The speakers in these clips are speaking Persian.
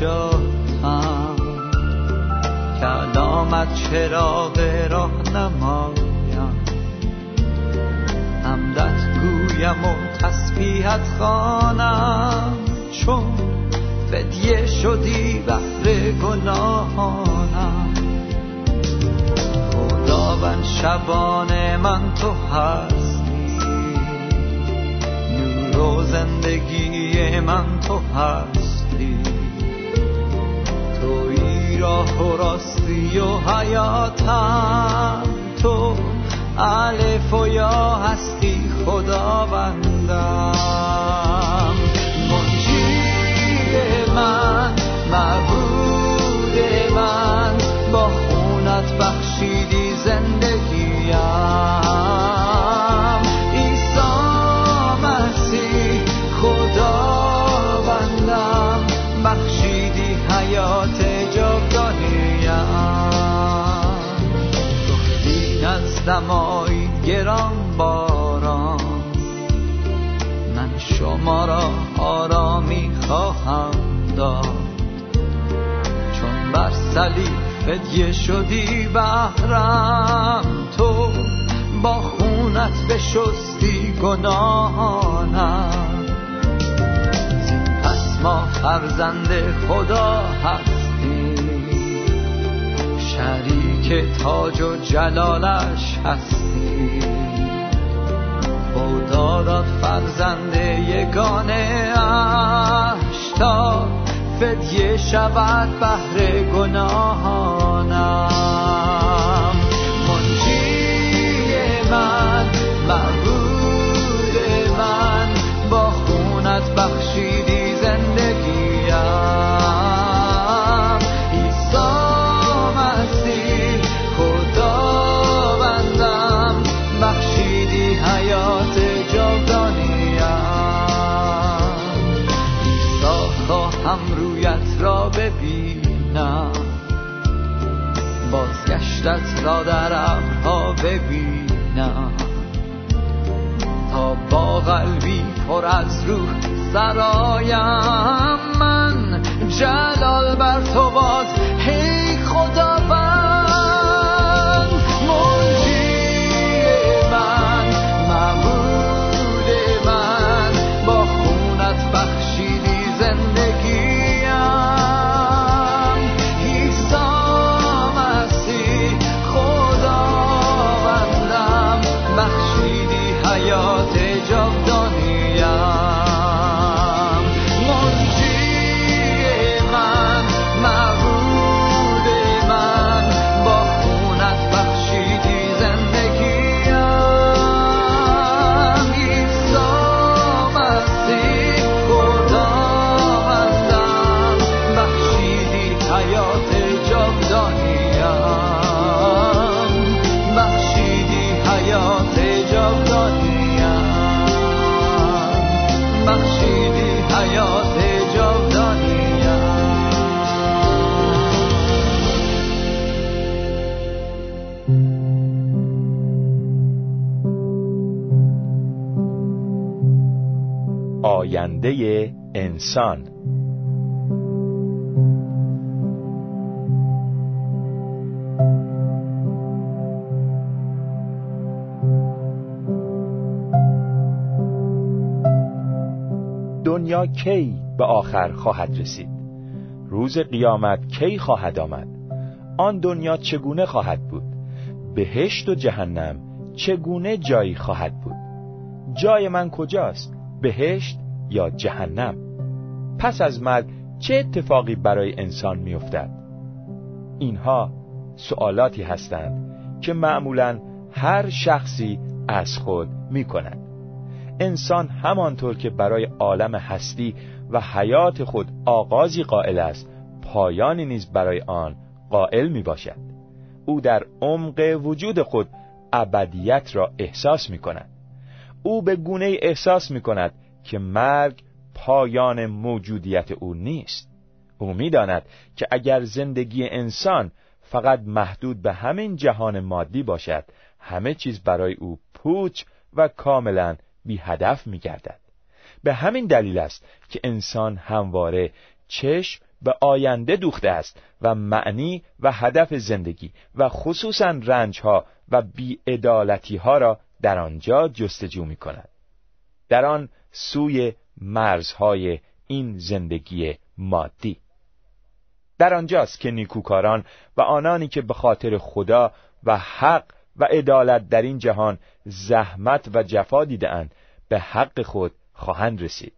نجاتم کلامت چراغ راه نمایم همدت گویم و تسبیحت خانم چون فدیه شدی بهر گناهانم. خداوند شبان من تو هستی. نور و زندگی من تو هستی. راه و راستی و حیاتم تو. الف و یا هستی خداوندم فدیه شدی بهرم. تو با خونت بشستی گناهانم. زین پس ما فرزند خدا هستیم. شریک تاج و جلالش هستی خدا داد فرزند یگانه اش فدیه شود بهر گناهانم. منجی من معبود من با خونت بخشیدی بازگشتت را در ابرها ببینم. تا با قلبی پر از روح سرایم. من جلال بر تو باد هی خداوند آینده انسان. دنیا کی به آخر خواهد رسید؟ روز قیامت کی خواهد آمد؟ آن دنیا چگونه خواهد بود؟ بهشت و جهنم چگونه جایی خواهد بود؟ جای من کجاست؟ بهشت یا جهنم. پس از مرگ چه اتفاقی برای انسان میافتد؟ اینها سوالاتی هستند که معمولا هر شخصی از خود می کند. انسان همانطور که برای عالم هستی و حیات خود آغازی قائل است پایانی نیز برای آن قائل می باشد او در عمق وجود خود ابدیت را احساس می کند او به گونه احساس می کند که مرگ پایان موجودیت او نیست او می‌داند که اگر زندگی انسان فقط محدود به همین جهان مادی باشد همه چیز برای او پوچ و کاملا بی هدف می گردد. به همین دلیل است که انسان همواره چشم به آینده دوخته است و معنی و هدف زندگی و خصوصا رنجها و بیعدالتی ها را در آنجا جستجو می کند. در آن سوی مرزهای این زندگی مادی. در آنجاست که نیکوکاران و آنانی که به خاطر خدا و حق و عدالت در این جهان زحمت و جفا دیدهاند به حق خود خواهند رسید.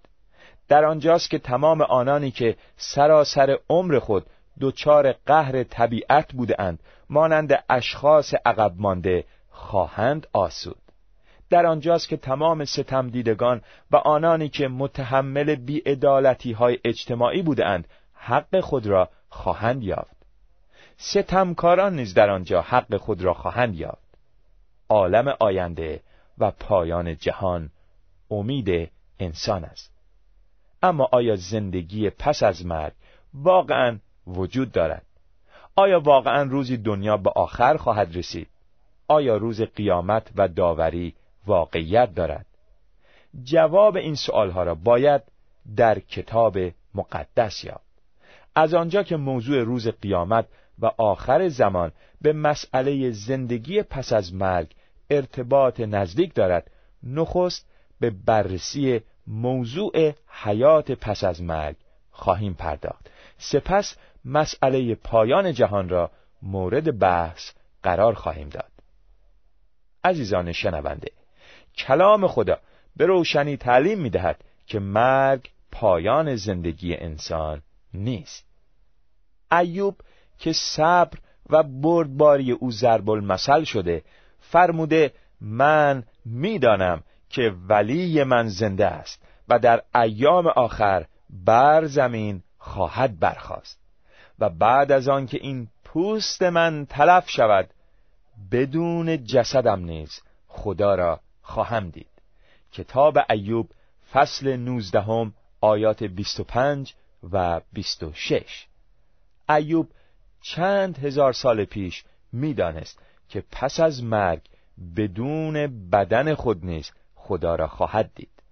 در آنجاست که تمام آنانی که سراسر عمر خود دچار قهر طبیعت بودند مانند اشخاص عقب مانده خواهند آسود. در آنجاست که تمام ستم دیدگان و آنانی که متحمل بیعدالتی های اجتماعی بودند حق خود را خواهند یافت. ستمکاران نیز در آنجا حق خود را خواهند یافت. عالم آینده و پایان جهان امید انسان است. اما آیا زندگی پس از مرگ واقعا وجود دارد؟ آیا واقعا روزی دنیا به آخر خواهد رسید؟ آیا روز قیامت و داوری واقعیت دارد. جواب این سوالها را باید در کتاب مقدس یافت. از آنجا که موضوع روز قیامت و آخر زمان به مسئله زندگی پس از مرگ ارتباط نزدیک دارد نخست به بررسی موضوع حیات پس از مرگ خواهیم پرداخت. سپس مسئله پایان جهان را مورد بحث قرار خواهیم داد. عزیزان شنونده کلام خدا به روشنی تعلیم می دهد که مرگ پایان زندگی انسان نیست. ایوب که صبر و بردباری او ضرب المثل شده فرموده من می‌دانم که ولی من زنده است و در ایام آخر بر زمین خواهد برخاست و بعد از آن که این پوست من تلف شود بدون جسدم نیز خدا را خواهم دید. کتاب ایوب فصل نوزدهم آیات 25 و 26 ایوب چند هزار سال پیش می‌دانست که پس از مرگ بدون بدن خود نیز خدا را خواهد دید.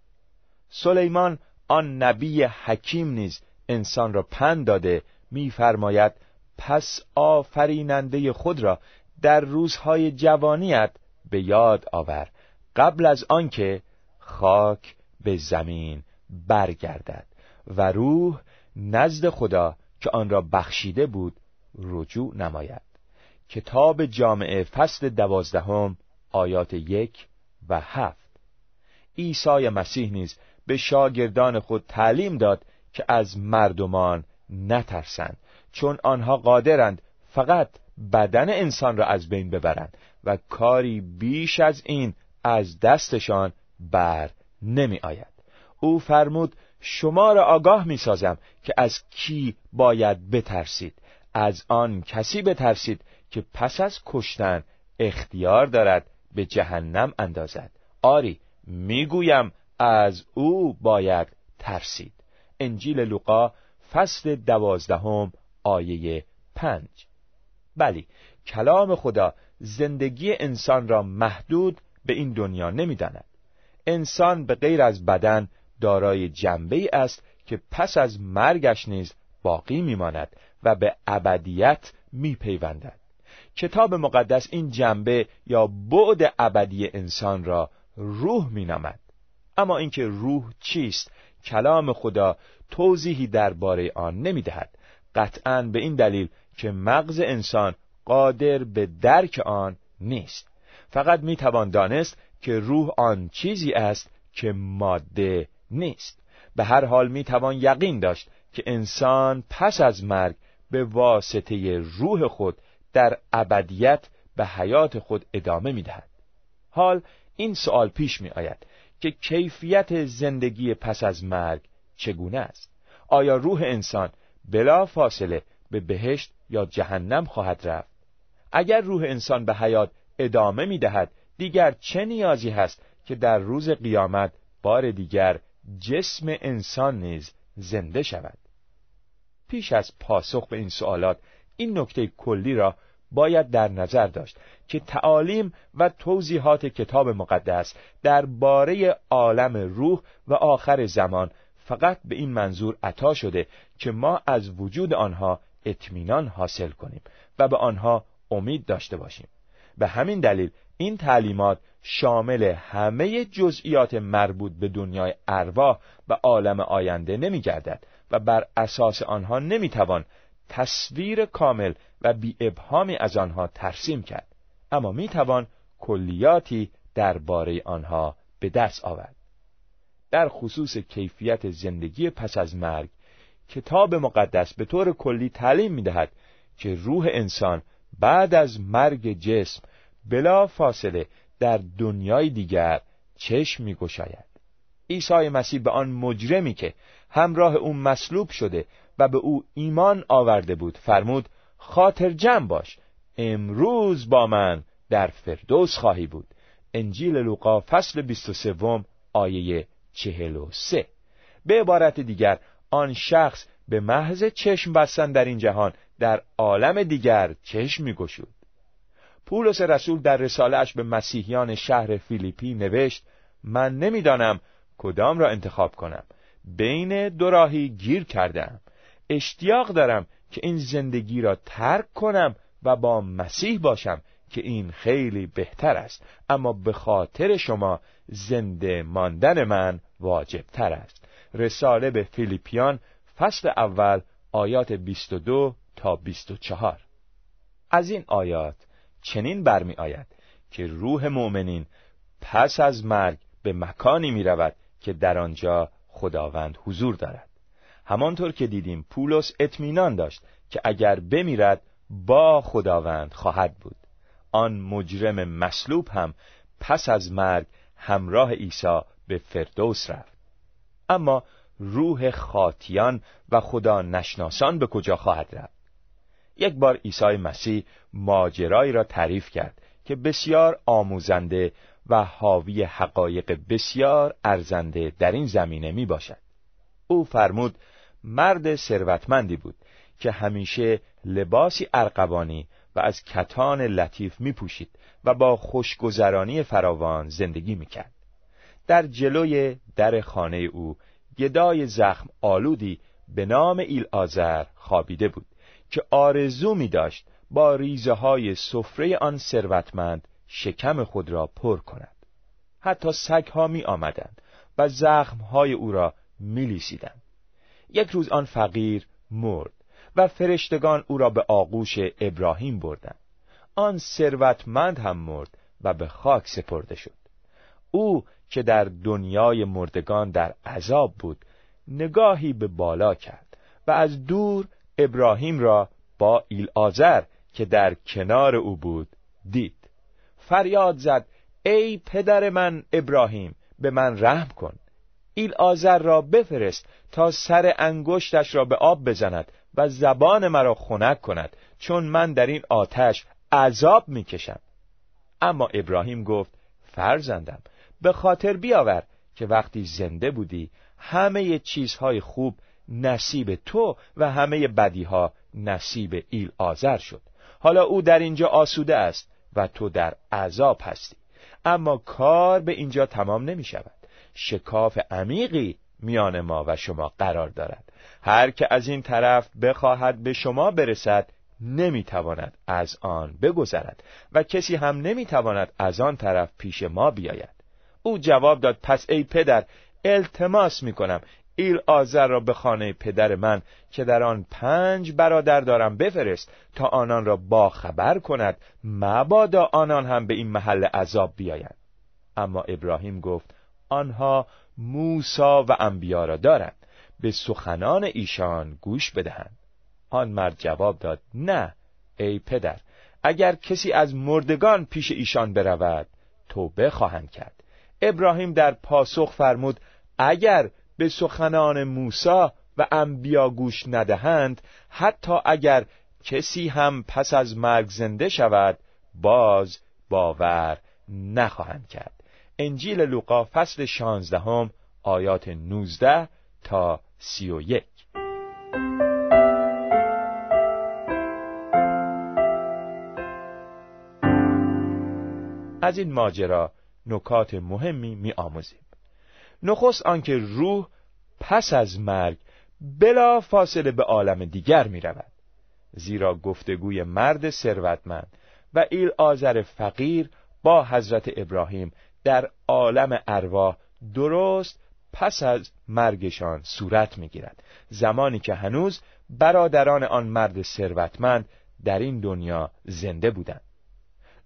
سلیمان آن نبی حکیم نیز انسان را پند داده میفرماید پس آفریننده خود را در روزهای جوانیت به یاد آور قبل از آنکه خاک به زمین برگردد و روح نزد خدا که آن را بخشیده بود رجوع نماید. کتاب جامعه فصل دوازدهم آیات یک و هفت. عیسی مسیح نیز به شاگردان خود تعلیم داد که از مردمان نترسند چون آنها قادرند فقط بدن انسان را از بین ببرند و کاری بیش از این از دستشان بر نمی آید. او فرمود شما را آگاه می سازم که از کی باید بترسید. از آن کسی بترسید که پس از کشتن اختیار دارد به جهنم اندازد. آری می‌گویم از او باید ترسید. انجیل لوقا فصل دوازدهم آیه پنج. بلی کلام خدا زندگی انسان را محدود به این دنیا نمی‌داند. انسان به غیر از بدن دارای جنبه ای است که پس از مرگش نیز باقی میماند و به ابدیت میپیوندد. کتاب مقدس این جنبه یا بعد ابدی انسان را روح مینامد. اما اینکه روح چیست کلام خدا توضیحی درباره آن نمی‌دهد. قطعا به این دلیل که مغز انسان قادر به درک آن نیست. فقط می‌توان دانست که روح آن چیزی است که ماده نیست. به هر حال می‌توان یقین داشت که انسان پس از مرگ به واسطه روح خود در ابدیت به حیات خود ادامه می‌دهد. حال این سوال پیش می آید که کیفیت زندگی پس از مرگ چگونه است؟ آیا روح انسان بلا فاصله به بهشت یا جهنم خواهد رفت؟ اگر روح انسان به حیات ادامه می دهد دیگر چه نیازی هست که در روز قیامت بار دیگر جسم انسان نیز زنده شود؟ پیش از پاسخ به این سوالات این نکته کلی را باید در نظر داشت که تعالیم و توضیحات کتاب مقدس درباره عالم روح و آخر زمان فقط به این منظور عطا شده که ما از وجود آنها اطمینان حاصل کنیم و به آنها امید داشته باشیم. به همین دلیل این تعلیمات شامل همه جزئیات مربوط به دنیای ارواح و عالم آینده نمی گردد و بر اساس آنها نمی توان تصویر کامل و بی ابهامی از آنها ترسیم کرد. اما می توان کلیاتی درباره آنها به دست آورد. در خصوص کیفیت زندگی پس از مرگ کتاب مقدس به طور کلی تعلیم می دهد که روح انسان بعد از مرگ جسم بلا فاصله در دنیای دیگر چشم می گشاید. عیسی مسیح به آن مجرمی که همراه او مصلوب شده و به او ایمان آورده بود فرمود خاطر جمع باش امروز با من در فردوس خواهی بود. انجیل لوقا فصل 23 آیه 43 به عبارت دیگر آن شخص به محض چشم بستن در این جهان در عالم دیگر چشم میگشود. پولس رسول در رسالهش به مسیحیان شهر فیلیپی نوشت من نمی‌دانم کدام را انتخاب کنم. بین دو راهی گیر کردم. اشتیاق دارم که این زندگی را ترک کنم و با مسیح باشم که این خیلی بهتر است. اما به خاطر شما زنده ماندن من واجب تر است. رساله به فیلیپیان فصل اول آیات 22 تا 24 از این آیات چنین برمی آید که روح مؤمنین پس از مرگ به مکانی می رود که در آنجا خداوند حضور دارد. همانطور که دیدیم پولس اطمینان داشت که اگر بمیرد با خداوند خواهد بود. آن مجرم مصلوب هم پس از مرگ همراه عیسی به فردوس رفت. اما روح خاطیان و خدا نشناسان به کجا خواهد رفت؟ یک بار عیسی مسیح ماجرایی را تعریف کرد که بسیار آموزنده و حاوی حقایق بسیار ارزنده در این زمینه می باشد. او فرمود مرد ثروتمندی بود که همیشه لباسی ارقوانی و از کتان لطیف می پوشید و با خوشگذرانی فراوان زندگی می کرد. در جلوی در خانه او گدای زخم آلودی به نام ایل آزر خوابیده بود که آرزو می داشت با ریزه های سفره آن ثروتمند شکم خود را پر کند. حتی سگ ها می آمدند و زخم های او را می لیسیدند. یک روز آن فقیر مرد و فرشتگان او را به آغوش ابراهیم بردند. آن ثروتمند هم مرد و به خاک سپرده شد. او که در دنیای مردگان در عذاب بود نگاهی به بالا کرد و از دور ابراهیم را با ایل آزر که در کنار او بود دید. فریاد زد ای پدر من ابراهیم به من رحم کن. ایل آزر را بفرست تا سر انگشتش را به آب بزند و زبان مرا خنک کند چون من در این آتش عذاب می‌کشم. اما ابراهیم گفت فرزندم به خاطر بیاور که وقتی زنده بودی همه چیزهای خوب نصیب تو و همه بدیها نصیب ایل آزر شد. حالا او در اینجا آسوده است و تو در عذاب هستی. اما کار به اینجا تمام نمی شود. شکاف عمیقی میان ما و شما قرار دارد. هر که از این طرف بخواهد به شما برسد نمی‌تواند از آن بگذرد و کسی هم نمی‌تواند از آن طرف پیش ما بیاید. او جواب داد پس ای پدر التماس می‌کنم ایل آذر را به خانه پدر من که در آن پنج برادر دارم بفرست تا آنان را با خبر کند مبادا آنان هم به این محل عذاب بیایند. اما ابراهیم گفت آنها موسا و انبیا را دارند. به سخنان ایشان گوش بدهند. آن مرد جواب داد نه ای پدر اگر کسی از مردگان پیش ایشان برود توبه خواهند کرد. ابراهیم در پاسخ فرمود اگر به سخنان موسا و انبیا گوش ندهند حتی اگر کسی هم پس از مرگ زنده شود باز باور نخواهند کرد. انجیل لوقا فصل شانزدهم آیات نوزده تا سی و یک. از این ماجرا نکات مهمی می آموزیم نخست آنکه روح پس از مرگ بلا فاصله به عالم دیگر می رود زیرا گفتگوی مرد ثروتمند و ایل آذر فقیر با حضرت ابراهیم در عالم ارواح درست پس از مرگشان صورت می‌گیرد. زمانی که هنوز برادران آن مرد ثروتمند در این دنیا زنده بودند.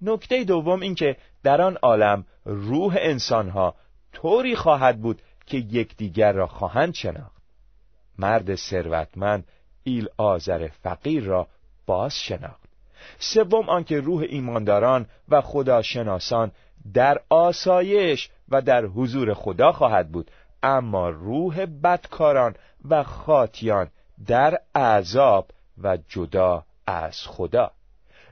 نکته دوم اینکه در آن عالم روح انسانها طوری خواهد بود که یکدیگر را خواهند شناخت. مرد ثروتمند ایل آذر فقیر را باز شناخت. سوم آنکه روح ایمانداران و خداشناسان در آسایش و در حضور خدا خواهد بود اما روح بدکاران و خاطیان در عذاب و جدا از خدا.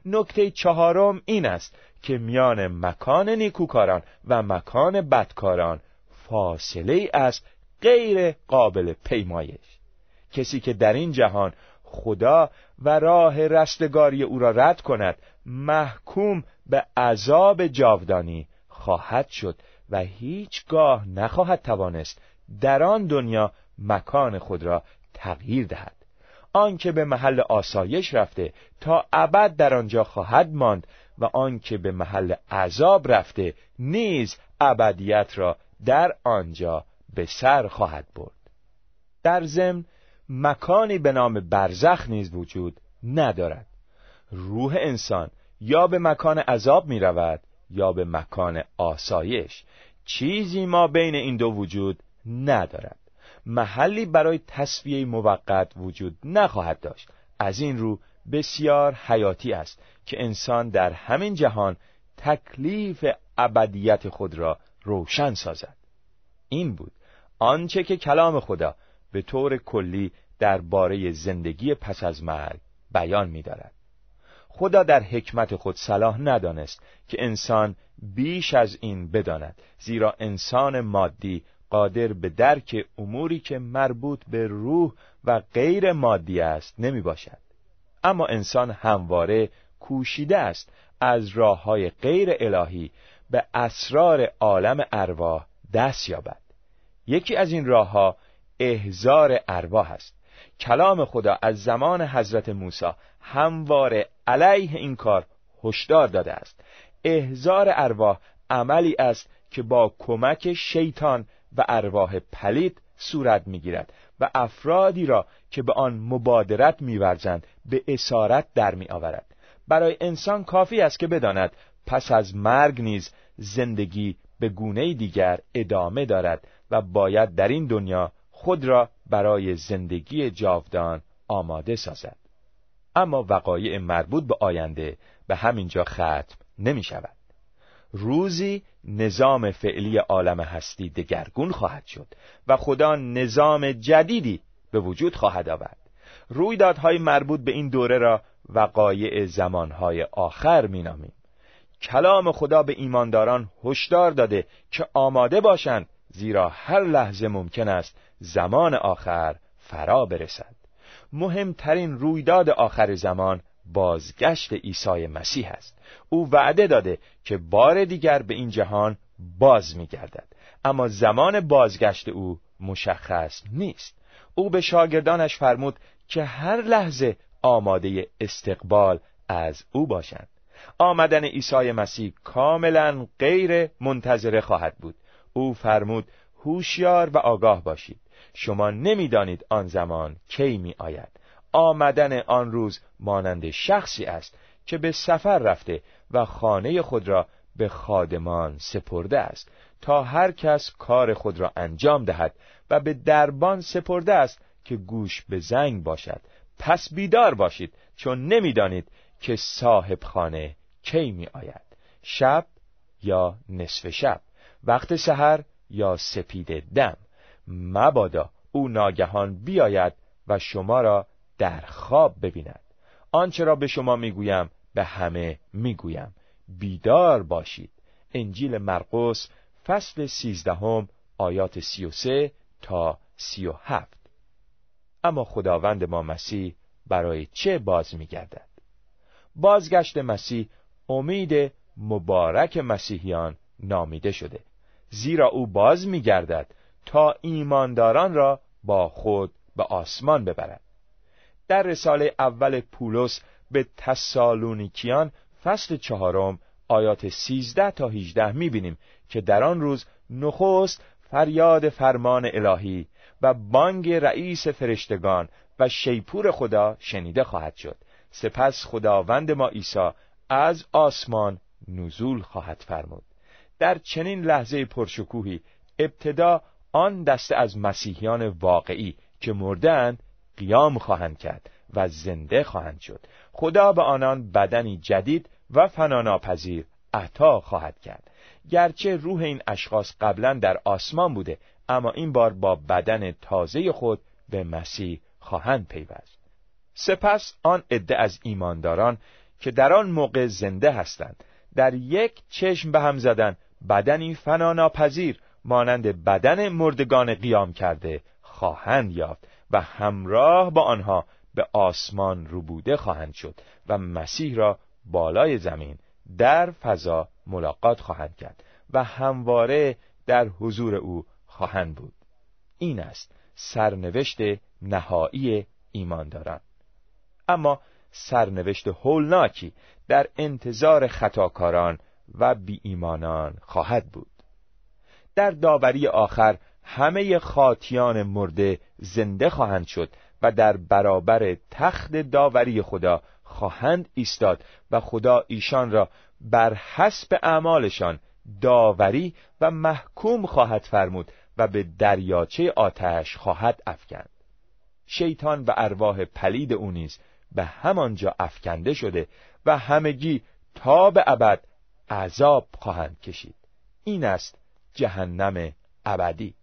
نکته چهارم این است که میان مکان نیکوکاران و مکان بدکاران فاصله است غیر قابل پیمایش. کسی که در این جهان خدا و راه رستگاری او را رد کند محکوم به عذاب جاودانی خواهد شد و هیچگاه نخواهد توانست در آن دنیا مکان خود را تغییر دهد. آنکه به محل آسایش رفته تا ابد در آنجا خواهد ماند و آنکه به محل عذاب رفته نیز ابدیت را در آنجا به سر خواهد برد. در ضمن مکانی به نام برزخ نیز وجود ندارد. روح انسان یا به مکان عذاب می رود یا به مکان آسایش. چیزی ما بین این دو وجود ندارد. محلی برای تصفیه موقت وجود نخواهد داشت. از این رو بسیار حیاتی است که انسان در همین جهان تکلیف ابدیت خود را روشن سازد این بود آنچه که کلام خدا به طور کلی درباره زندگی پس از مرگ بیان می‌دارد. خدا در حکمت خود صلاح ندانست که انسان بیش از این بداند زیرا انسان مادی قادر به درک اموری که مربوط به روح و غیر مادی است نمی باشد. اما انسان همواره کوشیده است از راه های غیر الهی به اسرار عالم ارواح دست یابد. یکی از این راه ها احزار ارواح است. کلام خدا از زمان حضرت موسی همواره علیه این کار هشدار داده است. احزار ارواح عملی است که با کمک شیطان و ارواح پلید صورت می‌گیرد و افرادی را که به آن مبادرت میورزند به اسارت در میآورد. برای انسان کافی است که بداند پس از مرگ نیز زندگی به گونه دیگر ادامه دارد و باید در این دنیا خود را برای زندگی جاودان آماده سازد. اما وقایع مربوط به آینده به همینجا ختم نمی شود روزی نظام فعلی عالم هستی دگرگون خواهد شد و خدا نظام جدیدی به وجود خواهد آورد. رویدادهای مربوط به این دوره را وقایع زمانهای آخر مینامیم. کلام خدا به ایمانداران هشدار داده که آماده باشند زیرا هر لحظه ممکن است زمان آخر فرا برسد. مهمترین رویداد آخر زمان بازگشت عیسی مسیح است. او وعده داده که بار دیگر به این جهان باز میگردد. اما زمان بازگشت او مشخص نیست. او به شاگردانش فرمود که هر لحظه آماده استقبال از او باشند. آمدن عیسی مسیح کاملا غیر منتظره خواهد بود. او فرمود هوشیار و آگاه باشید. شما نمی‌دانید آن زمان کی می آید آمدن آن روز مانند شخصی است که به سفر رفته و خانه خود را به خادمان سپرده است تا هر کس کار خود را انجام دهد و به دربان سپرده است که گوش به زنگ باشد. پس بیدار باشید چون نمی‌دانید که صاحب خانه کی می آید شب یا نصف شب وقت سحر یا سپید دم. مبادا او ناگهان بیاید و شما را در خواب ببیند. آنچه را به شما می‌گویم به همه می‌گویم. بیدار باشید. انجیل مرقس فصل سیزدهم آیات سی و سه تا سی و هفت. اما خداوند ما مسیح برای چه باز میگردد؟ بازگشت مسیح امید مبارک مسیحیان نامیده شده. زیرا او باز میگردد تا ایمانداران را با خود به آسمان ببرد. در رساله اول پولس به تسالونیکیان فصل چهارم آیات 13 تا 18 می‌بینیم که در آن روز نخست فریاد فرمان الهی و بانگ رئیس فرشتگان و شیپور خدا شنیده خواهد شد. سپس خداوند ما عیسی از آسمان نزول خواهد فرمود. در چنین لحظه پرشکوهی ابتدا آن دسته از مسیحیان واقعی که مردند قیام خواهند کرد و زنده خواهند شد. خدا به آنان بدنی جدید و فناناپذیر عطا خواهد کرد. گرچه روح این اشخاص قبلا در آسمان بوده اما این بار با بدن تازه خود به مسیح خواهند پیوست. سپس آن عده از ایمانداران که در آن موقع زنده هستند در یک چشم به هم زدن بدنی فناناپذیر مانند بدن مردگان قیام کرده خواهند یافت. و همراه با آنها به آسمان روبوده خواهند شد و مسیح را بالای زمین در فضا ملاقات خواهند کرد و همواره در حضور او خواهند بود. این است سرنوشت نهایی ایمانداران اما سرنوشت هولناکی در انتظار خطاکاران و بی ایمانان خواهد بود. در داوری آخر همه خاطیان مرده زنده خواهند شد و در برابر تخت داوری خدا خواهند ایستاد و خدا ایشان را بر حسب اعمالشان داوری و محکوم خواهد فرمود و به دریاچه آتش خواهد افکند. شیطان و ارواح پلید او نیز به همانجا افکنده شده و همگی تا به ابد عذاب خواهند کشید. این است جهنم ابدی.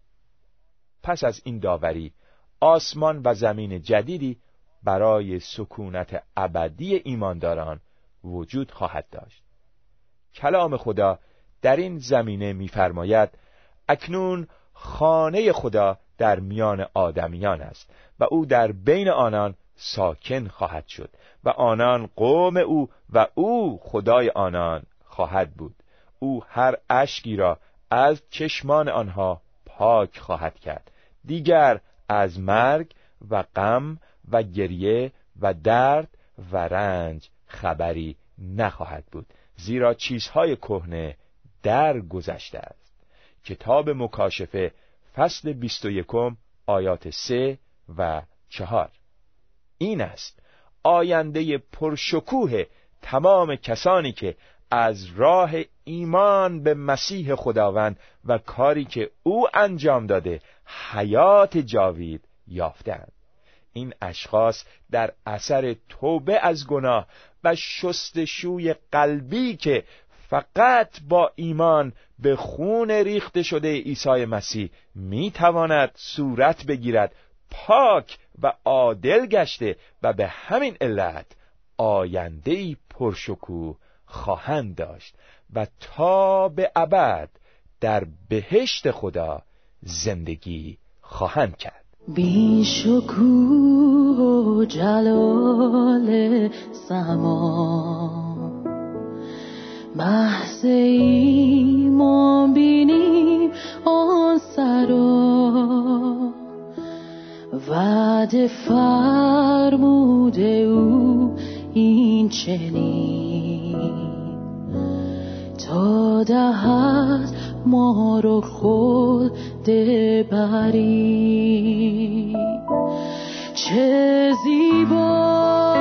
پس از این داوری آسمان و زمین جدیدی برای سکونت ابدی ایمانداران وجود خواهد داشت. کلام خدا در این زمینه می‌فرماید اکنون خانه خدا در میان آدمیان است و او در بین آنان ساکن خواهد شد و آنان قوم او و او خدای آنان خواهد بود. او هر اشکی را از چشمان آنها پاک خواهد کرد. دیگر از مرگ و غم و گریه و درد و رنج خبری نخواهد بود زیرا چیزهای کهنه در گذشته است. کتاب مکاشفه فصل بیست و یکم آیات سه و چهار. این است آینده پرشکوه تمام کسانی که از راه ایمان به مسیح خداوند و کاری که او انجام داده حیات جاوید یافتند. این اشخاص در اثر توبه از گناه و شستشوی قلبی که فقط با ایمان به خون ریخته شده عیسی مسیح می تواند صورت بگیرد پاک و عادل گشته و به همین علت آینده پرشکوه خواهند داشت و تا به ابد در بهشت خدا زندگی خواهند کرد. بی شکوه و جلال سما محض ایمان بینیم آن سرا. وعده فرموده او این چنین. دهد ما رو خود بری چه زیباست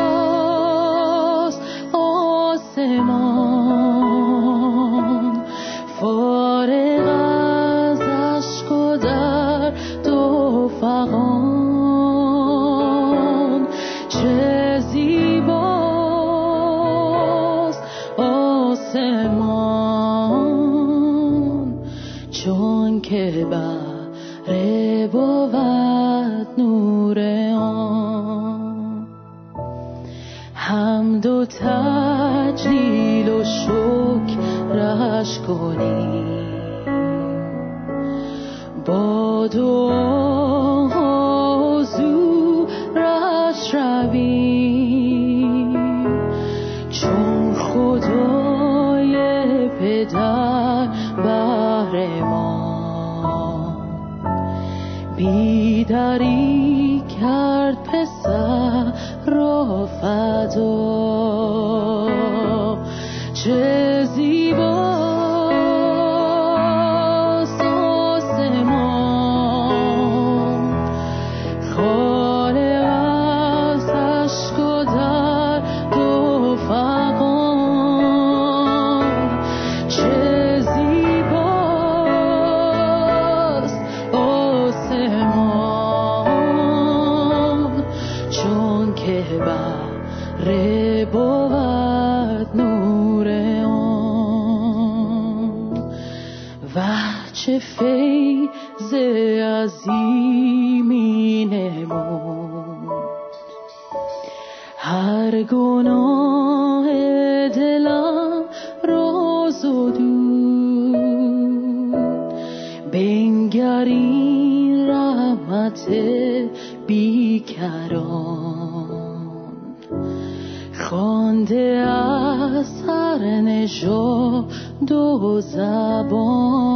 بیکران خوانده از هر نژاد و زبان.